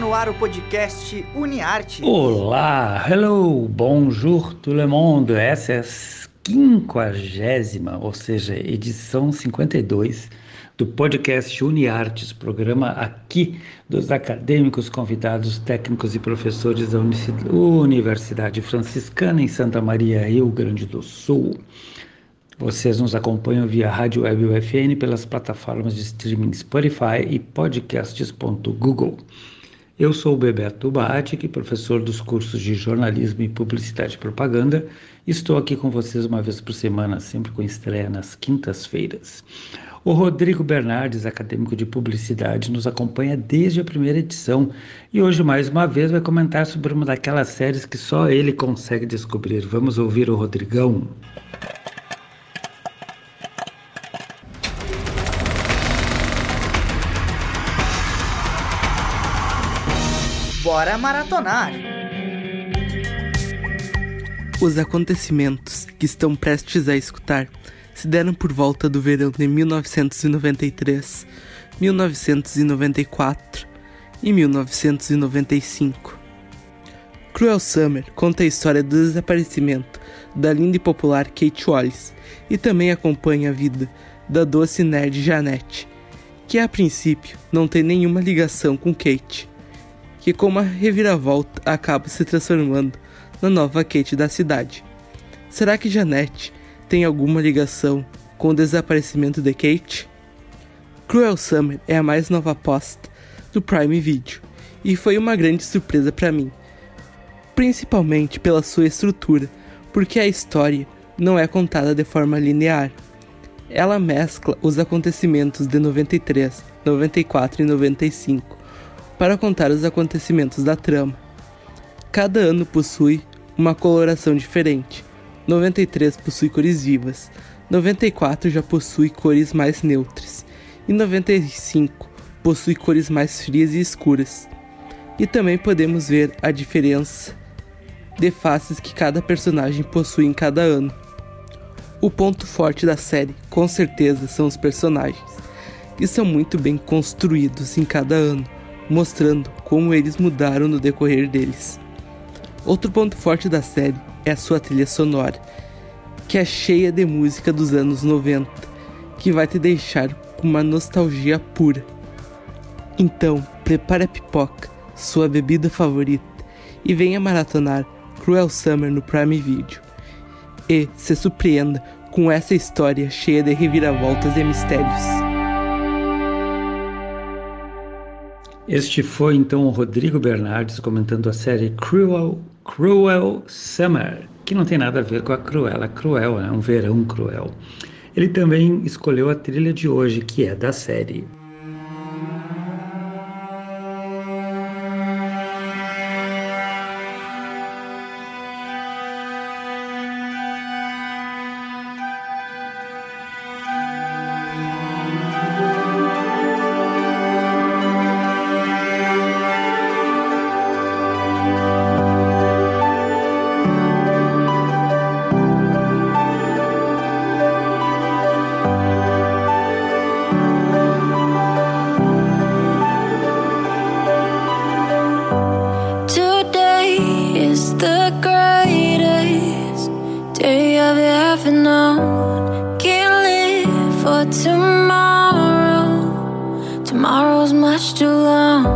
No ar o podcast UniArte. Olá, hello, bonjour tout le monde. Essa é a quinquagésima, ou seja, edição 52 do podcast UniArtes, programa aqui dos acadêmicos, convidados, técnicos e professores da Universidade Franciscana em Santa Maria, Rio Grande do Sul. Vocês nos acompanham via Rádio Web UFN pelas plataformas de streaming Spotify e podcasts.google. Eu sou o Bebeto Batic, professor dos cursos de jornalismo e publicidade e propaganda. Estou aqui com vocês uma vez por semana, sempre com estreia nas quintas-feiras. O Rodrigo Bernardes, acadêmico de publicidade, nos acompanha desde a primeira edição e hoje, mais uma vez, vai comentar sobre uma daquelas séries que só ele consegue descobrir. Vamos ouvir o Rodrigão. Bora maratonar! Os acontecimentos que estão prestes a escutar se deram por volta do verão de 1993, 1994 e 1995. Cruel Summer conta a história do desaparecimento da linda e popular Kate Wallace e também acompanha a vida da doce nerd Janete, que a princípio não tem nenhuma ligação com Kate que com uma reviravolta acaba se transformando na nova Kate da cidade. Será que Janete tem alguma ligação com o desaparecimento de Kate? Cruel Summer é a mais nova aposta do Prime Video e foi uma grande surpresa para mim, principalmente pela sua estrutura, porque a história não é contada de forma linear. Ela mescla os acontecimentos de 93, 94 e 95 para contar os acontecimentos da trama. Cada ano possui uma coloração diferente. 93 possui cores vivas, 94 já possui cores mais neutras e 95 possui cores mais frias e escuras. E também podemos ver a diferença de faces que cada personagem possui em cada ano. O ponto forte da série, com certeza, são os personagens, que são muito bem construídos em cada ano mostrando como eles mudaram no decorrer deles. Outro ponto forte da série é a sua trilha sonora, que é cheia de música dos anos 90, que vai te deixar com uma nostalgia pura. Então, prepare a pipoca, sua bebida favorita, e venha maratonar Cruel Summer no Prime Video. E se surpreenda com essa história cheia de reviravoltas e mistérios. Este foi então o Rodrigo Bernardes comentando a série Cruel, Cruel Summer, que não tem nada a ver com a Cruella Cruel, é um verão cruel. Ele também escolheu a trilha de hoje, que é da série. too long.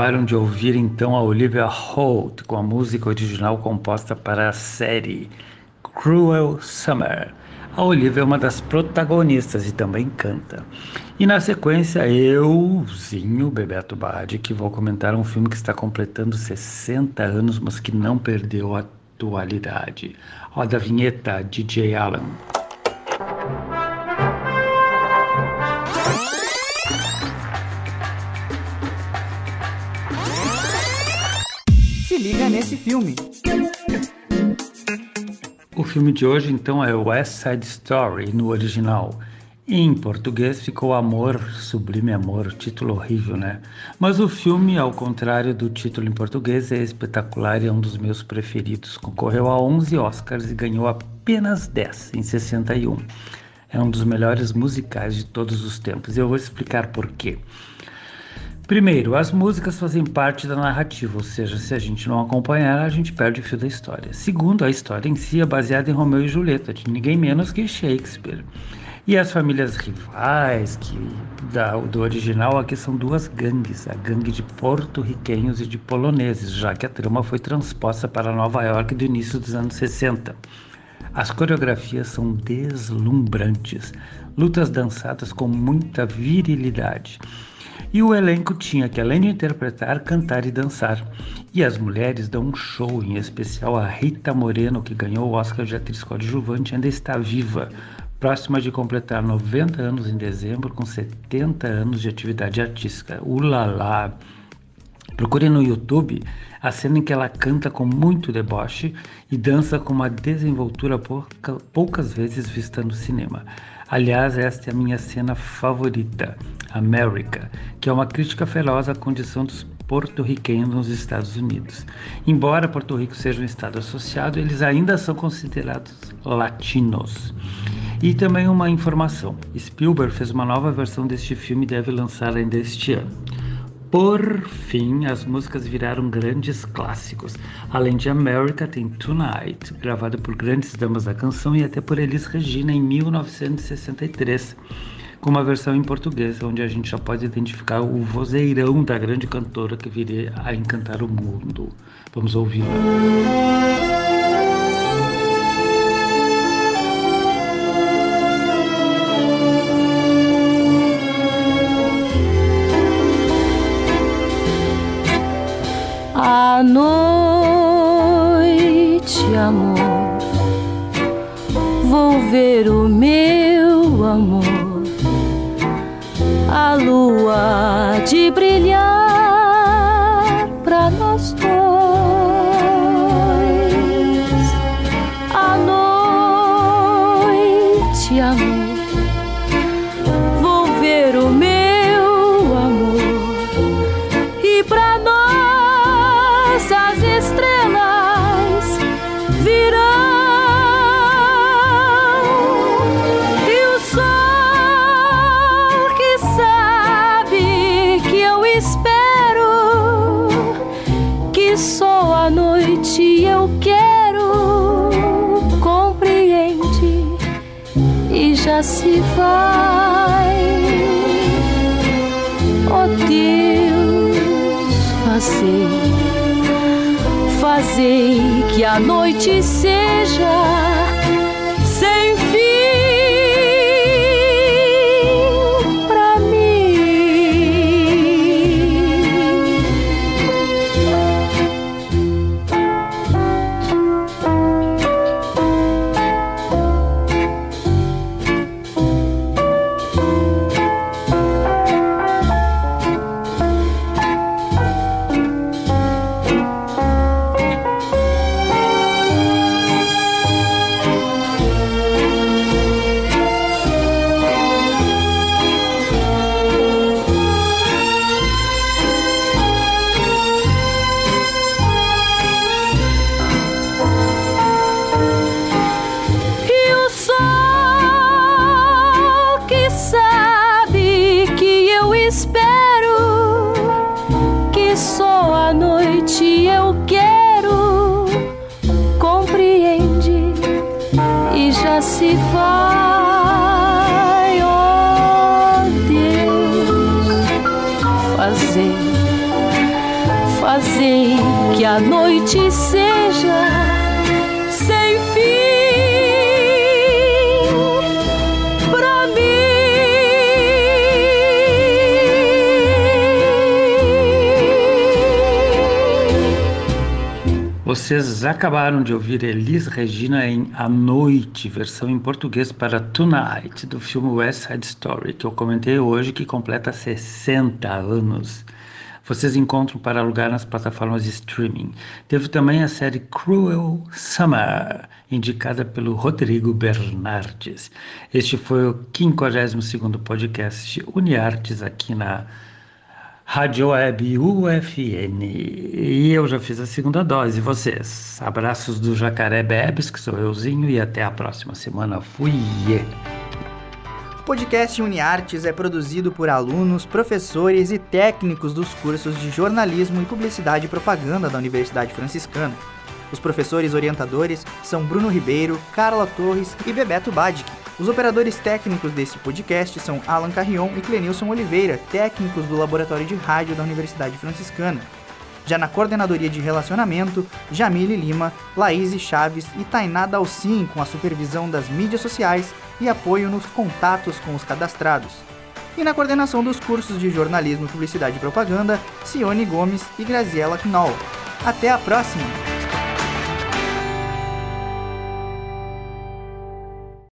Acabaram de ouvir então a Olivia Holt com a música original composta para a série Cruel Summer. A Olivia é uma das protagonistas e também canta. E na sequência, euzinho, Bebeto Bade, que vou comentar um filme que está completando 60 anos, mas que não perdeu a atualidade. Roda a vinheta, DJ Alan. Filme de hoje então é West Side Story no original. Em português ficou Amor, Sublime Amor, título horrível, né? Mas o filme, ao contrário do título em português, é espetacular e é um dos meus preferidos. Concorreu a 11 Oscars e ganhou apenas 10 em 61. É um dos melhores musicais de todos os tempos. Eu vou explicar por quê. Primeiro, as músicas fazem parte da narrativa, ou seja, se a gente não acompanhar, a gente perde o fio da história. Segundo, a história em si é baseada em Romeu e Julieta, de ninguém menos que Shakespeare. E as famílias rivais que da, do original aqui são duas gangues, a gangue de porto-riquenhos e de poloneses, já que a trama foi transposta para Nova York do início dos anos 60. As coreografias são deslumbrantes, lutas dançadas com muita virilidade. E o elenco tinha que, além de interpretar, cantar e dançar. E as mulheres dão um show, em especial a Rita Moreno, que ganhou o Oscar de atriz coadjuvante, ainda está viva, próxima de completar 90 anos em dezembro, com 70 anos de atividade artística. Ulala! Procure no YouTube a cena em que ela canta com muito deboche e dança com uma desenvoltura pouca, poucas vezes vista no cinema. Aliás, esta é a minha cena favorita, America, que é uma crítica feroz à condição dos porto-riquenhos nos Estados Unidos. Embora Porto Rico seja um estado associado, eles ainda são considerados latinos. E também uma informação: Spielberg fez uma nova versão deste filme e deve lançar ainda este ano. Por fim, as músicas viraram grandes clássicos. Além de America, tem Tonight, gravada por grandes damas da canção e até por Elis Regina em 1963, com uma versão em português, onde a gente já pode identificar o vozeirão da grande cantora que viria a encantar o mundo. Vamos ouvi-la. À noite, amor, vou ver o meu amor, a lua de brilhar já se vai. Oh Deus fazer fazer que a noite seja noite seja sem fim pra mim. Vocês acabaram de ouvir Elis Regina em A Noite, versão em português para Tonight, do filme West Side Story, que eu comentei hoje que completa 60 anos. Vocês encontram para alugar nas plataformas de streaming. Teve também a série Cruel Summer, indicada pelo Rodrigo Bernardes. Este foi o 52º podcast Uniartes aqui na Rádio Web UFN. E eu já fiz a segunda dose. E vocês? Abraços do Jacaré Bebes, que sou euzinho, e até a próxima semana. Fui! Podcast UniArtes é produzido por alunos, professores e técnicos dos cursos de jornalismo e publicidade e propaganda da Universidade Franciscana. Os professores orientadores são Bruno Ribeiro, Carla Torres e Bebeto Badic. Os operadores técnicos desse podcast são Alan Carrion e Clenilson Oliveira, técnicos do Laboratório de Rádio da Universidade Franciscana. Já na coordenadoria de relacionamento, Jamile Lima, Laís Chaves e Tainá Dalcin com a supervisão das mídias sociais e apoio nos contatos com os cadastrados. E na coordenação dos cursos de jornalismo, publicidade e propaganda, Cione Gomes e Graziela Knoll. Até a próxima!